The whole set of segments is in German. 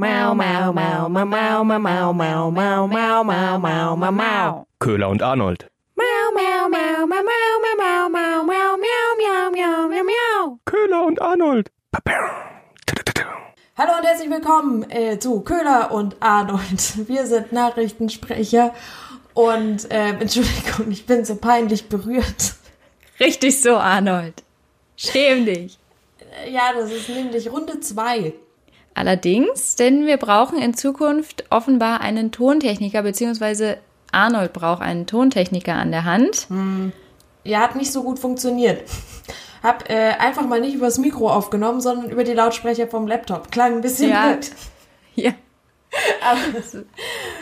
Mau, mau, mau, mau, mau, mau, mau, mau, mau, mau, mau, mau, mau, mau. Köhler und Arnold. Mau, mau, mau, mau, mau, mau, mau, mau, mau, miau, miau, miau, miau, miau. Köhler und Arnold. Hallo und herzlich willkommen äh, zu Köhler und Arnold. Wir sind Nachrichtensprecher und äh, Entschuldigung, ich bin so peinlich berührt. Richtig so, Arnold. Schäm dich. Äh, Ja, das ist nämlich Runde zwei. Allerdings, denn wir brauchen in Zukunft offenbar einen Tontechniker, beziehungsweise Arnold braucht einen Tontechniker an der Hand. Ja, hat nicht so gut funktioniert. Hab äh, einfach mal nicht übers Mikro aufgenommen, sondern über die Lautsprecher vom Laptop. Klang ein bisschen Ja. blöd. Ja. Aber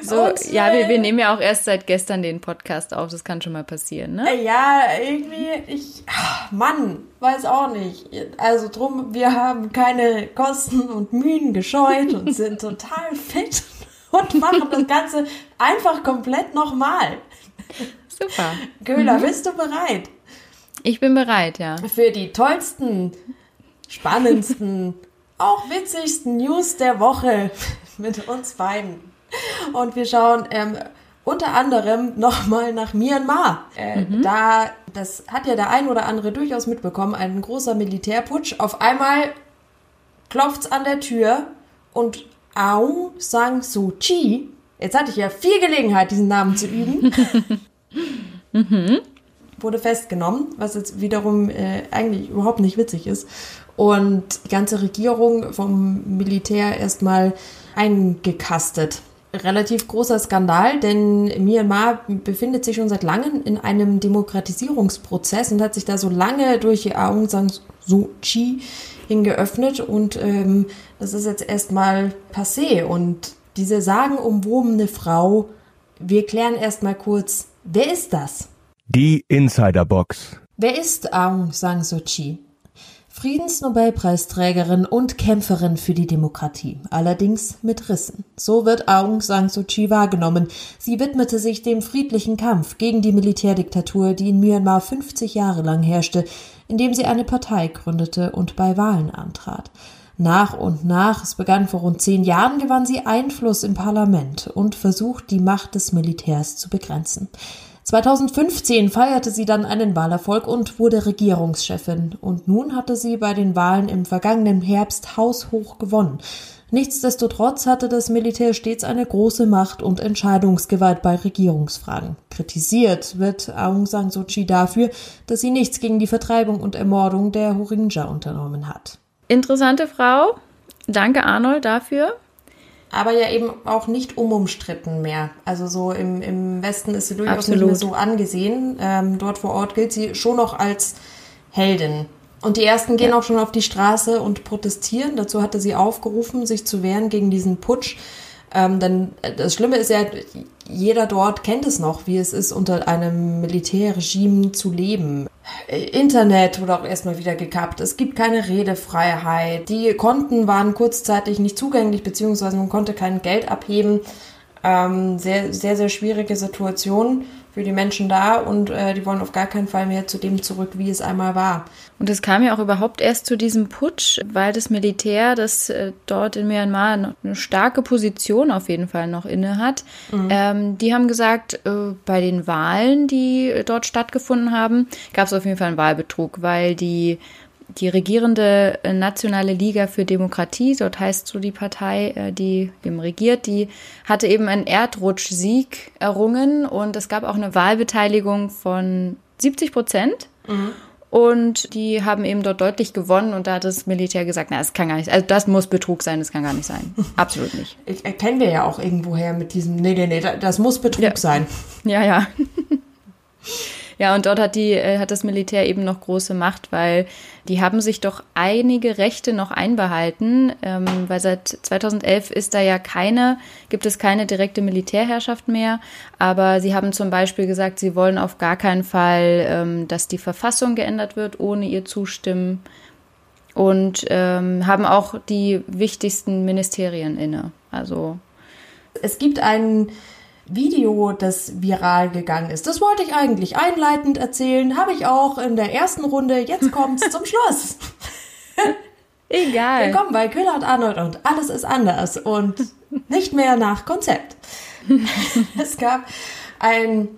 So, Und, ja, wir, wir nehmen ja auch erst seit gestern den Podcast auf. Das kann schon mal passieren, ne? Äh, Ja, irgendwie, ich, ach, Mann, weiß auch nicht. Also drum, wir haben keine Kosten und Mühen gescheut und sind total fit und machen das Ganze einfach komplett nochmal. Super. Köhler, bist du bereit Ich bin bereit, ja. für die tollsten, spannendsten, auch witzigsten News der Woche mit uns beiden? Und wir schauen ähm, unter anderem nochmal nach Myanmar. Äh, Da, das hat ja der ein oder andere durchaus mitbekommen, ein großer Militärputsch. Auf einmal klopft's an der Tür und Aung San Suu Kyi, jetzt hatte ich ja viel Gelegenheit, diesen Namen zu üben, wurde festgenommen, was jetzt wiederum äh, eigentlich überhaupt nicht witzig ist. Und die ganze Regierung vom Militär erstmal eingekastet. Relativ großer Skandal, denn Myanmar befindet sich schon seit langem in einem Demokratisierungsprozess und hat sich da so lange durch Aung San Suu Kyi hingeöffnet und ähm, das ist jetzt erstmal passé. Und diese sagenumwobene Frau, wir klären erstmal kurz, wer ist das? Die Insiderbox. Wer ist Aung San Suu Kyi? Friedensnobelpreisträgerin und Kämpferin für die Demokratie, allerdings mit Rissen. So wird Aung San Suu Kyi wahrgenommen. Sie widmete sich dem friedlichen Kampf gegen die Militärdiktatur, die in Myanmar 50 Jahre lang herrschte, indem sie eine Partei gründete und bei Wahlen antrat. Nach und nach, es begann vor rund zehn Jahren, gewann sie Einfluss im Parlament und versucht, die Macht des Militärs zu begrenzen. 2015 feierte sie dann einen Wahlerfolg und wurde Regierungschefin. Und nun hatte sie bei den Wahlen im vergangenen Herbst haushoch gewonnen. Nichtsdestotrotz hatte das Militär stets eine große Macht und Entscheidungsgewalt bei Regierungsfragen. Kritisiert wird Aung San Suu Kyi dafür, dass sie nichts gegen die Vertreibung und Ermordung der Rohingya unternommen hat. Interessante Frau. Danke, Arnold, dafür. Aber ja eben auch nicht unumstritten mehr. Also so im, im Westen ist sie durchaus Absolut. nicht mehr so angesehen. Ähm, dort vor Ort gilt sie schon noch als Heldin. Und die ersten gehen auch schon auf die Straße und protestieren. Dazu hatte sie aufgerufen, sich zu wehren gegen diesen Putsch. Ähm, denn das Schlimme ist ja, jeder dort kennt es noch, wie es ist, unter einem Militärregime zu leben. Äh, Internet wurde auch erstmal wieder gekappt. Es gibt keine Redefreiheit. Die Konten waren kurzzeitig nicht zugänglich, beziehungsweise man konnte kein Geld abheben. Ähm, sehr, sehr, sehr schwierige Situation für die Menschen da und äh, die wollen auf gar keinen Fall mehr zu dem zurück, wie es einmal war. Und es kam ja auch überhaupt erst zu diesem Putsch, weil das Militär, das äh, dort in Myanmar noch eine starke Position auf jeden Fall noch inne hat, ähm, die haben gesagt, äh, bei den Wahlen, die äh, dort stattgefunden haben, gab es auf jeden Fall einen Wahlbetrug, weil die die regierende äh, Nationale Liga für Demokratie, dort heißt so die Partei, äh, die eben regiert, die hatte eben einen Erdrutschsieg errungen und es gab auch eine Wahlbeteiligung von 70 Prozent. Und die haben eben dort deutlich gewonnen und da hat das Militär gesagt, na, das kann gar nicht, also das muss Betrug sein, das kann gar nicht sein. Absolut nicht. Ich, erkennen wir ja auch irgendwoher mit diesem, nee, nee, nee, da- das muss Betrug Ja. sein. Ja, ja. Ja, und dort hat die, äh, hat das Militär eben noch große Macht, weil die haben sich doch einige Rechte noch einbehalten, ähm, weil seit 2011 ist da ja keine, gibt es keine direkte Militärherrschaft mehr. Aber sie haben zum Beispiel gesagt, sie wollen auf gar keinen Fall, ähm, dass die Verfassung geändert wird ohne ihr Zustimmen und ähm, haben auch die wichtigsten Ministerien inne. Also Es gibt ein Video, das viral gegangen ist. Das wollte ich eigentlich einleitend erzählen, habe ich auch in der ersten Runde. Jetzt kommt's zum Schluss. Egal. Willkommen bei Köhler und Arnold und alles ist anders und nicht mehr nach Konzept. es gab ein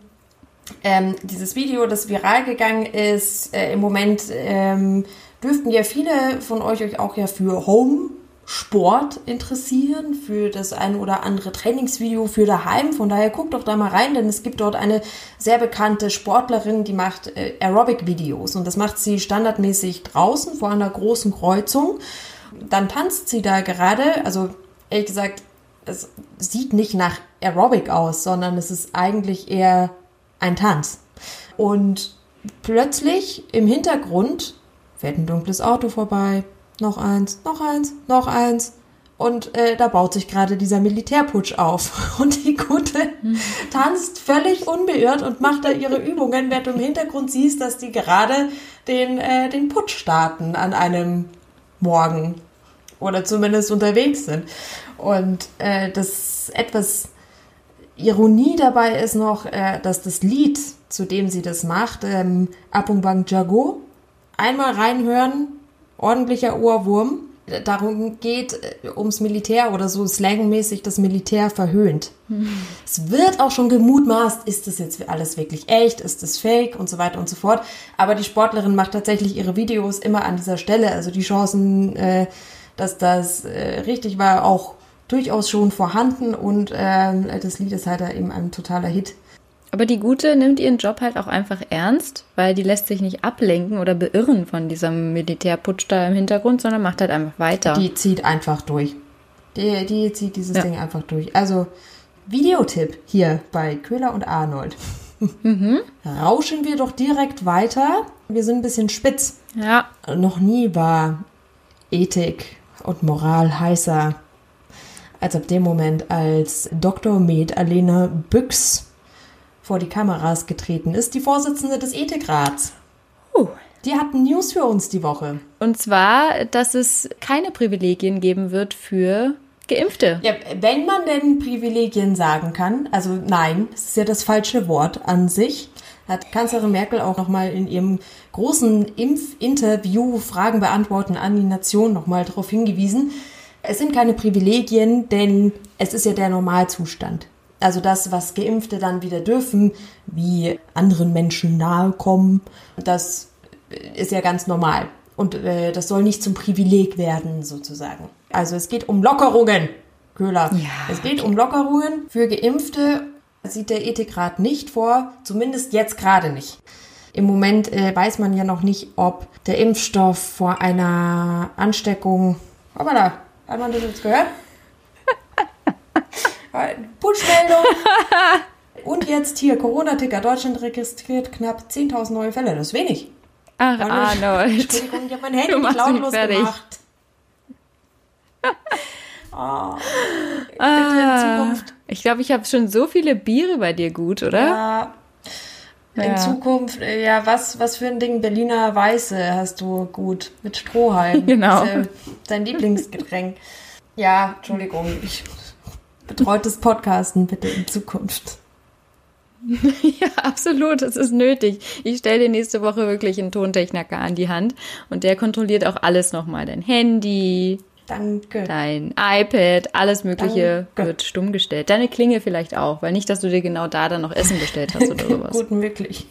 ähm, dieses Video, das viral gegangen ist. Äh, Im Moment ähm, dürften ja viele von euch euch auch ja für Home Sport interessieren, für das ein oder andere Trainingsvideo für daheim. Von daher guckt doch da mal rein, denn es gibt dort eine sehr bekannte Sportlerin, die macht äh, Aerobic-Videos und das macht sie standardmäßig draußen vor einer großen Kreuzung. Dann tanzt sie da gerade, also ehrlich gesagt, es sieht nicht nach Aerobic aus, sondern es ist eigentlich eher ein Tanz. Und plötzlich im Hintergrund fährt ein dunkles Auto vorbei, noch eins, noch eins, noch eins. Und äh, da baut sich gerade dieser Militärputsch auf. Und die Gute tanzt völlig unbeirrt und macht da ihre Übungen, während du im Hintergrund siehst, dass die gerade den, äh, den Putsch starten an einem Morgen. Oder zumindest unterwegs sind. Und äh, das etwas Ironie dabei ist noch, äh, dass das Lied, zu dem sie das macht, ähm, Bang Jago, einmal reinhören, ordentlicher Ohrwurm. Darum geht, äh, ums Militär oder so slangmäßig das Militär verhöhnt. Es wird auch schon gemutmaßt, ist das jetzt alles wirklich echt, ist das fake und so weiter und so fort. Aber die Sportlerin macht tatsächlich ihre Videos immer an dieser Stelle. Also die Chancen, äh, dass das äh, richtig war, auch durchaus schon vorhanden und äh, das Lied ist halt eben ein totaler Hit. Aber die Gute nimmt ihren Job halt auch einfach ernst, weil die lässt sich nicht ablenken oder beirren von diesem Militärputsch da im Hintergrund, sondern macht halt einfach weiter. Die zieht einfach durch. Die, die zieht dieses Ja. Ding einfach durch. Also Videotipp hier bei Köhler und Arnold. Rauschen wir doch direkt weiter. Wir sind ein bisschen spitz. ja, Noch nie war Ethik und Moral heißer als ab dem Moment, als Dr. Med Alena Büchs vor die Kameras getreten ist, die Vorsitzende des Ethikrats. Uh. Die hat News für uns die Woche. Und zwar, dass es keine Privilegien geben wird für Geimpfte. Ja, wenn man denn Privilegien sagen kann, also nein, das ist ja das falsche Wort an sich, hat Kanzlerin Merkel auch nochmal in ihrem großen Impfinterview Fragen beantworten an die Nation nochmal darauf hingewiesen. Es sind keine Privilegien, denn es ist ja der Normalzustand. Also das, was Geimpfte dann wieder dürfen, wie anderen Menschen nahe kommen, das ist ja ganz normal. Und äh, das soll nicht zum Privileg werden, sozusagen. Also es geht um Lockerungen, Köhler. Ja, es geht um Lockerungen für Geimpfte. Sieht der Ethikrat nicht vor, zumindest jetzt gerade nicht. Im Moment äh, weiß man ja noch nicht, ob der Impfstoff vor einer Ansteckung. Da, hat man das jetzt gehört? Push-Meldung. Und jetzt hier, Corona-Ticker. Deutschland registriert knapp 10.000 neue Fälle. Das ist wenig. Ach, Warte, Arnold. Entschuldigung, ich habe mein Handy nicht lautlos gemacht. Oh, Ah, Zukunft. ich glaube, ich habe schon so viele Biere bei dir gut, oder? Ja, in Ja. Zukunft, äh, ja, was, was für ein Ding Berliner Weiße hast du gut mit Strohhalm. Genau. Ist ja dein Lieblingsgetränk. Ja, Entschuldigung, ich betreutes Podcasten bitte in Zukunft. Ja, absolut, das ist nötig. Ich stelle dir nächste Woche wirklich einen Tontechniker an die Hand und der kontrolliert auch alles nochmal. Dein Handy, Danke. dein iPad, alles Mögliche Danke. wird stumm gestellt. Deine Klinge vielleicht auch, weil nicht, dass du dir genau da dann noch Essen bestellt hast oder sowas. Gut möglich.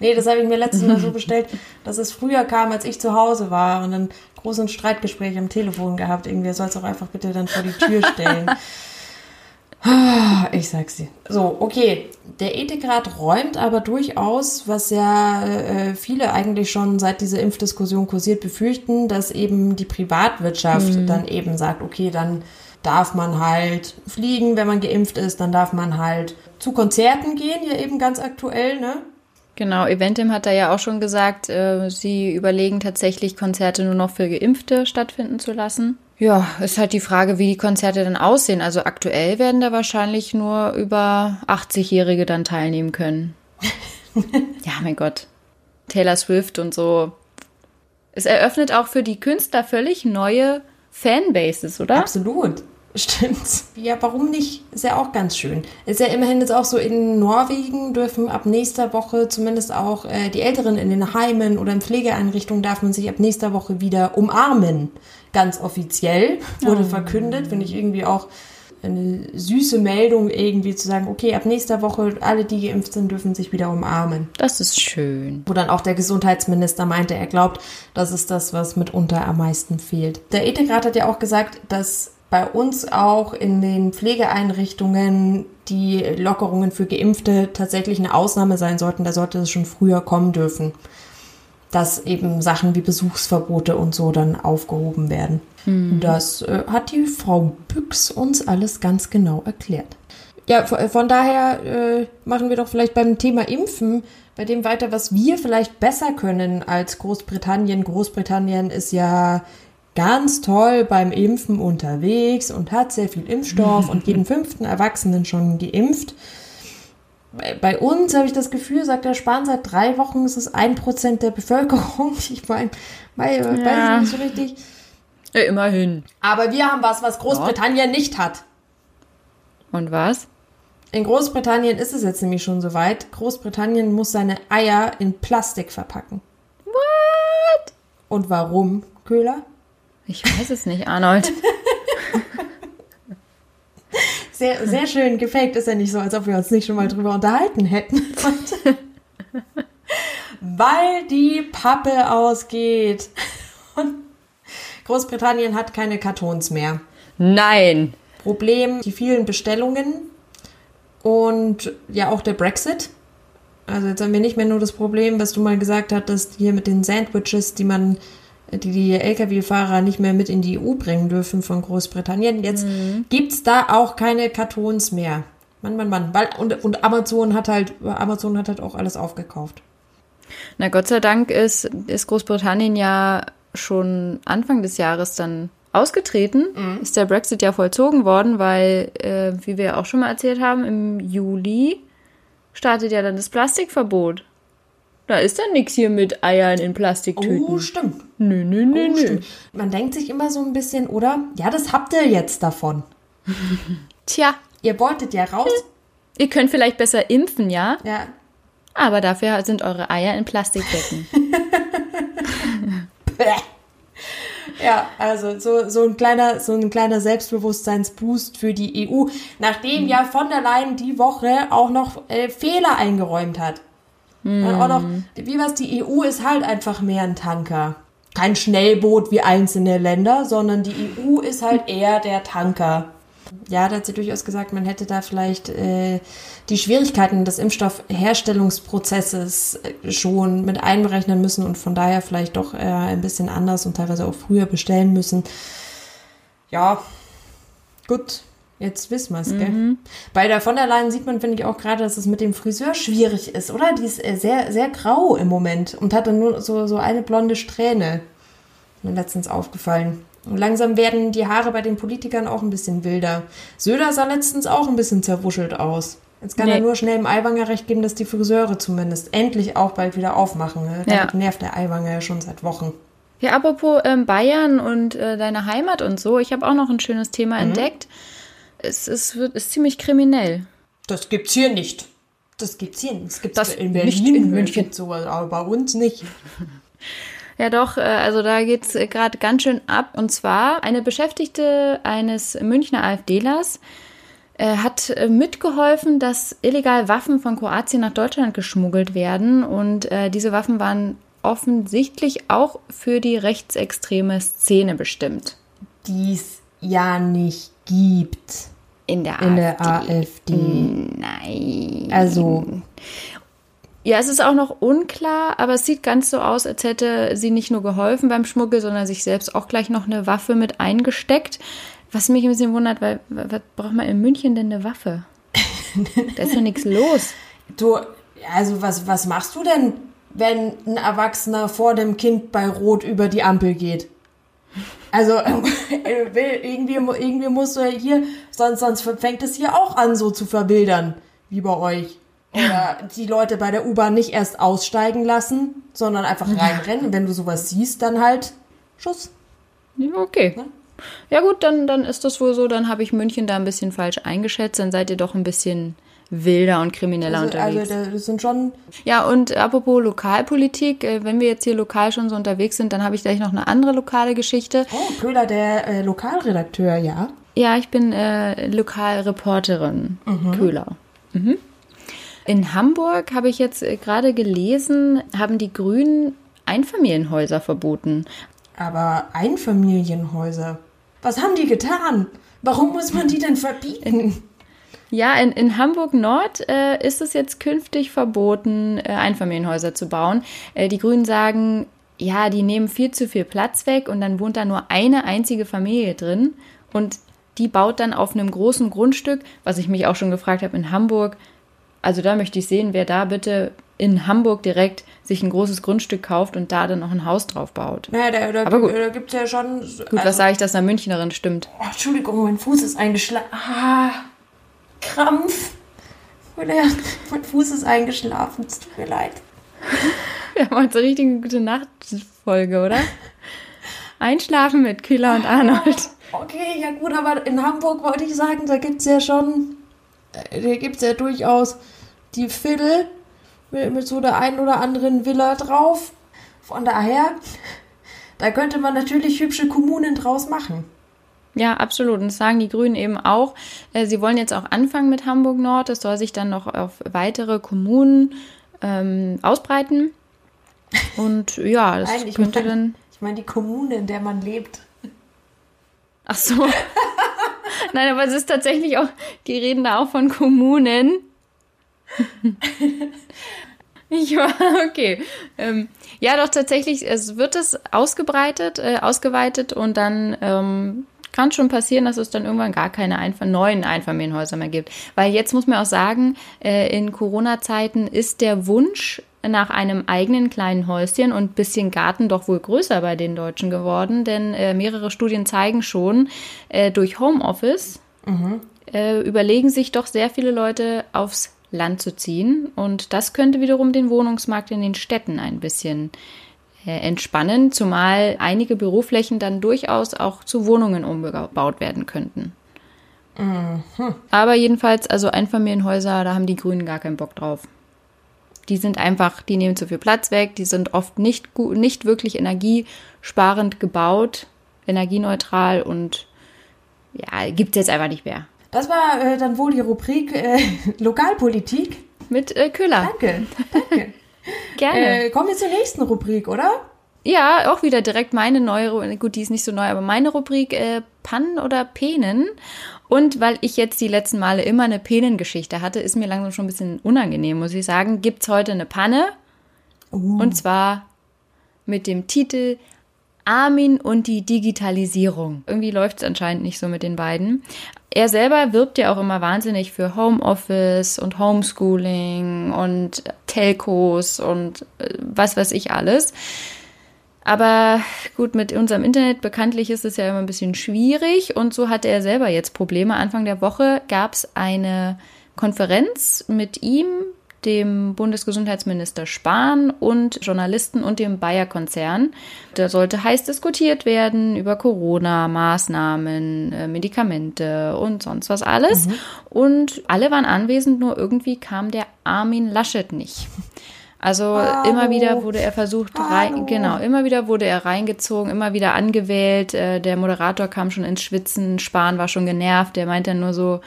Nee, das habe ich mir letztes Mal so bestellt, dass es früher kam, als ich zu Hause war und dann großen Streitgespräch am Telefon gehabt. Irgendwie soll es auch einfach bitte dann vor die Tür stellen. Ich sag's dir. So, okay. Der Ethikrat räumt aber durchaus, was ja äh, viele eigentlich schon seit dieser Impfdiskussion kursiert befürchten, dass eben die Privatwirtschaft dann eben sagt, okay, dann darf man halt fliegen, wenn man geimpft ist, dann darf man halt zu Konzerten gehen, ja eben ganz aktuell, ne? Genau, Eventim hat da ja auch schon gesagt, äh, sie überlegen tatsächlich, Konzerte nur noch für Geimpfte stattfinden zu lassen. Ja, ist halt die Frage, wie die Konzerte dann aussehen. Also aktuell werden da wahrscheinlich nur über 80-Jährige dann teilnehmen können. ja, mein Gott. Taylor Swift und so. Es eröffnet auch für die Künstler völlig neue Fanbases, oder? Absolut. Stimmt. Ja, warum nicht? Ist ja auch ganz schön. Ist ja immerhin jetzt auch so, in Norwegen dürfen ab nächster Woche zumindest auch äh, die Älteren in den Heimen oder in Pflegeeinrichtungen darf man sich ab nächster Woche wieder umarmen. Ganz offiziell, wurde verkündet, finde ich irgendwie auch eine süße Meldung irgendwie zu sagen, okay, ab nächster Woche alle, die geimpft sind, dürfen sich wieder umarmen. Das ist schön. Wo dann auch der Gesundheitsminister meinte, er glaubt, das ist das, was mitunter am meisten fehlt. Der Ethikrat hat ja auch gesagt, dass bei uns auch in den Pflegeeinrichtungen die Lockerungen für Geimpfte tatsächlich eine Ausnahme sein sollten. Da sollte es schon früher kommen dürfen. Dass eben Sachen wie Besuchsverbote und so dann aufgehoben werden. Das äh, hat die Frau Büchs uns alles ganz genau erklärt. Ja, von, von daher äh, machen wir doch vielleicht beim Thema Impfen bei dem weiter, was wir vielleicht besser können als Großbritannien. Großbritannien ist ja ganz toll beim Impfen unterwegs und hat sehr viel Impfstoff und jeden fünften Erwachsenen schon geimpft. Bei- Bei uns habe ich das Gefühl, sagt der Spahn, seit drei Wochen ist es ein Prozent der Bevölkerung. Ich meine, weiß Ja. ich nicht so richtig. Ja, immerhin. Aber wir haben was, was Großbritannien nicht hat. Und was? In Großbritannien ist es jetzt nämlich schon soweit. Großbritannien muss seine Eier in Plastik verpacken. What? Und warum, Köhler? Ich weiß es nicht, Arnold. Sehr, sehr schön gefaked ist ja nicht so, als ob wir uns nicht schon mal drüber unterhalten hätten. Weil die Pappe ausgeht. Und Großbritannien hat keine Kartons mehr. Nein. Problem die vielen Bestellungen und ja auch der Brexit. Also jetzt haben wir nicht mehr nur das Problem, was du mal gesagt hattest, hier mit den Sandwiches, die man, die die Lkw-Fahrer nicht mehr mit in die EU bringen dürfen von Großbritannien. Jetzt gibt's da auch keine Kartons mehr. Mann, Mann, Mann. Weil, und, und Amazon hat halt, Amazon hat halt auch alles aufgekauft. Na Gott sei Dank ist, ist Großbritannien ja schon Anfang des Jahres dann ausgetreten. Ist der Brexit ja vollzogen worden, weil, äh, wie wir ja auch schon mal erzählt haben, im Juli startet ja dann das Plastikverbot. Da ist dann nichts hier mit Eiern in Plastiktüten. Oh, stimmt. nö, nö, nö, Oh, nö. stimmt. Man denkt sich immer so ein bisschen, oder? Ja, das habt ihr jetzt davon. Tja, Ihr wolltet ja raus. ihr könnt vielleicht besser impfen, ja? Ja, Aber dafür sind eure Eier in Plastikbecken. Ja, also so, so ein kleiner, so ein kleiner Selbstbewusstseinsboost für die EU, nachdem ja von der Leyen die Woche auch noch äh, Fehler eingeräumt hat. Dann auch noch, wie was, die EU ist halt einfach mehr ein Tanker. Kein Schnellboot wie einzelne Länder, sondern die EU ist halt eher der Tanker. Ja, da hat sie durchaus gesagt, man hätte da vielleicht äh, die Schwierigkeiten des Impfstoffherstellungsprozesses äh, schon mit einberechnen müssen und von daher vielleicht doch äh, ein bisschen anders und teilweise auch früher bestellen müssen. Ja, gut, jetzt wissen wir es, gell? Bei der von der Leyen sieht man, finde ich, auch gerade, dass es mit dem Friseur schwierig ist, oder? Die ist äh, sehr, sehr grau im Moment und hat dann nur so, so eine blonde Strähne. Mir letztens aufgefallen. Und langsam werden die Haare bei den Politikern auch ein bisschen wilder. Söder sah letztens auch ein bisschen zerwuschelt aus. Jetzt kann Nee. er nur schnell dem Aiwanger recht geben, dass die Friseure zumindest endlich auch bald wieder aufmachen. Ne? Ja. Damit nervt der Aiwanger ja schon seit Wochen. Ja, apropos ähm, Bayern und äh, deine Heimat und so, ich habe auch noch ein schönes Thema entdeckt. Es, es wird, ist ziemlich kriminell. Das gibt's hier nicht. Das gibt's hier nicht. Das gibt's Das in nicht Berlin, in München. sowas, aber bei uns nicht. Ja, doch, äh, also da geht's äh, gerade ganz schön ab. Und zwar eine Beschäftigte eines Münchner AfDlers äh, hat äh, mitgeholfen, dass illegal Waffen von Kroatien nach Deutschland geschmuggelt werden. Und äh, diese Waffen waren offensichtlich auch für die rechtsextreme Szene bestimmt. Die's ja nicht gibt In der in der AfD. Nein. Also, Ja, es ist auch noch unklar, aber es sieht ganz so aus, als hätte sie nicht nur geholfen beim Schmuggel, sondern sich selbst auch gleich noch eine Waffe mit eingesteckt. Was mich ein bisschen wundert, weil was braucht man in München denn eine Waffe? da ist ja nichts los. du, also was, was machst du denn, wenn ein Erwachsener vor dem Kind bei Rot über die Ampel geht? Also, äh, irgendwie, irgendwie musst du ja hier, sonst, sonst fängt es hier auch an, so zu verbildern, wie bei euch. Oder die Leute bei der U-Bahn nicht erst aussteigen lassen, sondern einfach reinrennen. Und wenn du sowas siehst, dann halt Schuss. Ja, okay. Ja gut, dann, dann ist das wohl so. Dann habe ich München da ein bisschen falsch eingeschätzt. Dann seid ihr doch ein bisschen wilder und krimineller Also, unterwegs. also das sind schon. Ja, und apropos Lokalpolitik, äh, wenn wir jetzt hier lokal schon so unterwegs sind, dann habe ich gleich noch eine andere lokale Geschichte. Oh, Köhler, der äh, Lokalredakteur, ja. Ja, ich bin äh, Lokalreporterin, Köhler. Mhm. In Hamburg habe ich jetzt äh, gerade gelesen, haben die Grünen Einfamilienhäuser verboten. Aber Einfamilienhäuser. Was haben die getan? Warum muss man die denn verbieten? Ja, in, in Hamburg Nord äh, ist es jetzt künftig verboten, äh, Einfamilienhäuser zu bauen. Äh, die Grünen sagen, ja, die nehmen viel zu viel Platz weg und dann wohnt da nur eine einzige Familie drin und die baut dann auf einem großen Grundstück, was ich mich auch schon gefragt habe in Hamburg. Also da möchte ich sehen, wer da bitte in Hamburg direkt sich ein großes Grundstück kauft und da dann noch ein Haus drauf baut. Naja, da, da, Aber gut. da gibt es ja schon. Gut, was sage ich, dass eine Münchnerin stimmt? Oh, Entschuldigung, mein Fuß ist eingeschlafen. Ah, Krampf. Oder, mein Fuß ist eingeschlafen. Es tut mir leid. Wir haben heute richtig eine gute Nachtfolge, oder? Einschlafen mit Kühler und Arnold. Okay, ja gut, aber in Hamburg wollte ich sagen, da gibt es ja schon. Da gibt es ja durchaus die Viertel mit, mit so der einen oder anderen Villa drauf. Von daher, da könnte man natürlich hübsche Kommunen draus machen. Ja, absolut. Und das sagen die Grünen eben auch. Äh, Sie wollen jetzt auch anfangen mit Hamburg Nord. Das soll sich dann noch auf weitere Kommunen ähm, ausbreiten. Und ja, das Nein, könnte meine- dann. Ich meine die Kommune, in der man lebt. Ach so. Nein, aber es ist tatsächlich auch, die reden da auch von Kommunen. Ich war, okay. Ähm, ja, doch tatsächlich, es wird es ausgebreitet, äh, ausgeweitet und dann ähm, kann schon passieren, dass es dann irgendwann gar keine Einf neuen Einfamilienhäuser mehr gibt. Weil jetzt muss man auch sagen, äh, in Corona-Zeiten ist der Wunsch nach einem eigenen kleinen Häuschen und bisschen Garten doch wohl größer bei den Deutschen geworden, denn äh, mehrere Studien zeigen schon, äh, durch Homeoffice äh, überlegen sich doch sehr viele Leute aufs Land zu ziehen. Und das könnte wiederum den Wohnungsmarkt in den Städten ein bisschen entspannen, zumal einige Büroflächen dann durchaus auch zu Wohnungen umgebaut werden könnten. Aber jedenfalls, also Einfamilienhäuser, da haben die Grünen gar keinen Bock drauf. Die sind einfach, die nehmen zu viel Platz weg, die sind oft nicht gut, nicht wirklich energiesparend gebaut, energieneutral und ja, gibt es jetzt einfach nicht mehr. Das war äh, dann wohl die Rubrik äh, Lokalpolitik. Mit äh, Köhler. Danke, danke. Gerne. äh, kommen wir zur nächsten Rubrik, oder? Ja, auch wieder direkt meine neue, Ru- gut, die ist nicht so neu, aber meine Rubrik äh, Pannen oder Penen. Und weil ich jetzt die letzten Male immer eine Penengeschichte hatte, ist mir langsam schon ein bisschen unangenehm, muss ich sagen, gibt's heute eine Panne. Und zwar mit dem Titel Armin und die Digitalisierung. Irgendwie läuft es anscheinend nicht so mit den beiden. Er selber wirbt ja auch immer wahnsinnig für Homeoffice und Homeschooling und Telcos und äh, was weiß ich alles. Aber gut, mit unserem Internet bekanntlich ist es ja immer ein bisschen schwierig und so hatte er selber jetzt Probleme. Anfang der Woche gab es eine Konferenz mit ihm, dem Bundesgesundheitsminister Spahn und Journalisten und dem Bayer-Konzern. Da sollte heiß diskutiert werden über Corona-Maßnahmen, äh, Medikamente und sonst was alles. Und alle waren anwesend, nur irgendwie kam der Armin Laschet nicht. Also Hallo. immer wieder wurde er versucht, rein, genau, immer wieder wurde er reingezogen, immer wieder angewählt. Äh, der Moderator kam schon ins Schwitzen, Spahn war schon genervt, der meinte nur so,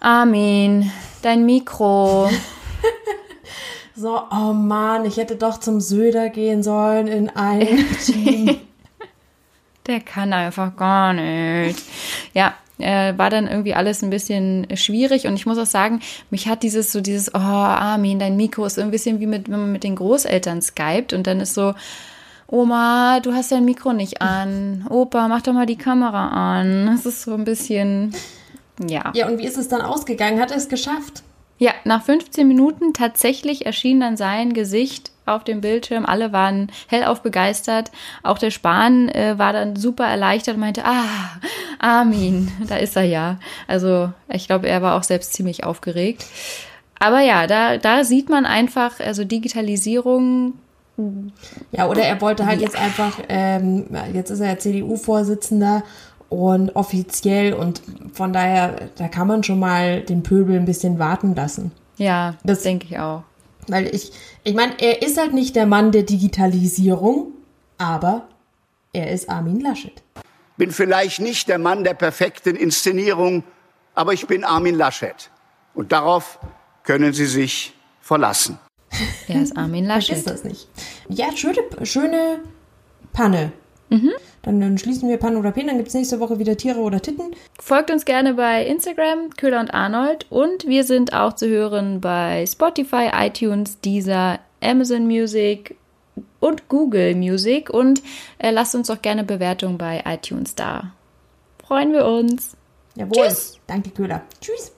Armin, dein Mikro. So, oh Mann, ich hätte doch zum Söder gehen sollen in ein Team. Der kann einfach gar nicht. Ja, äh, war dann irgendwie alles ein bisschen schwierig und ich muss auch sagen, mich hat dieses so dieses, oh Armin, dein Mikro ist so ein bisschen wie mit, wenn man mit den Großeltern skypt und dann ist so, Oma, du hast dein Mikro nicht an. Opa, mach doch mal die Kamera an. Das ist so ein bisschen, ja. Ja, und wie ist es dann ausgegangen? Hat er es geschafft? Ja, nach 15 Minuten tatsächlich erschien dann sein Gesicht auf dem Bildschirm. Alle waren hellauf begeistert. Auch der Spahn äh, war dann super erleichtert und meinte, ah, Armin, da ist er ja. Also ich glaube, er war auch selbst ziemlich aufgeregt. Aber ja, da, da sieht man einfach, also Digitalisierung, Ja, oder er wollte halt jetzt einfach, ähm, jetzt ist er ja CDU-Vorsitzender und offiziell und von daher, da kann man schon mal den Pöbel ein bisschen warten lassen. Ja, Das- denke ich auch. Weil ich, ich meine, er ist halt nicht der Mann der Digitalisierung, aber er ist Armin Laschet. Bin vielleicht nicht der Mann der perfekten Inszenierung, aber ich bin Armin Laschet. Und darauf können Sie sich verlassen. Er ist Armin Vergiss Laschet. das nicht. Ja, schöne, schöne Panne. Dann, dann schließen wir Panne oder Pen, dann gibt es nächste Woche wieder Tiere oder Titten. Folgt uns gerne bei Instagram, Köhler und Arnold. Und wir sind auch zu hören bei Spotify, iTunes, Deezer, Amazon Music und Google Music. Und äh, lasst uns doch gerne Bewertungen bei iTunes da. Freuen wir uns. Jawohl. Tschüss. Danke, Köhler. Tschüss.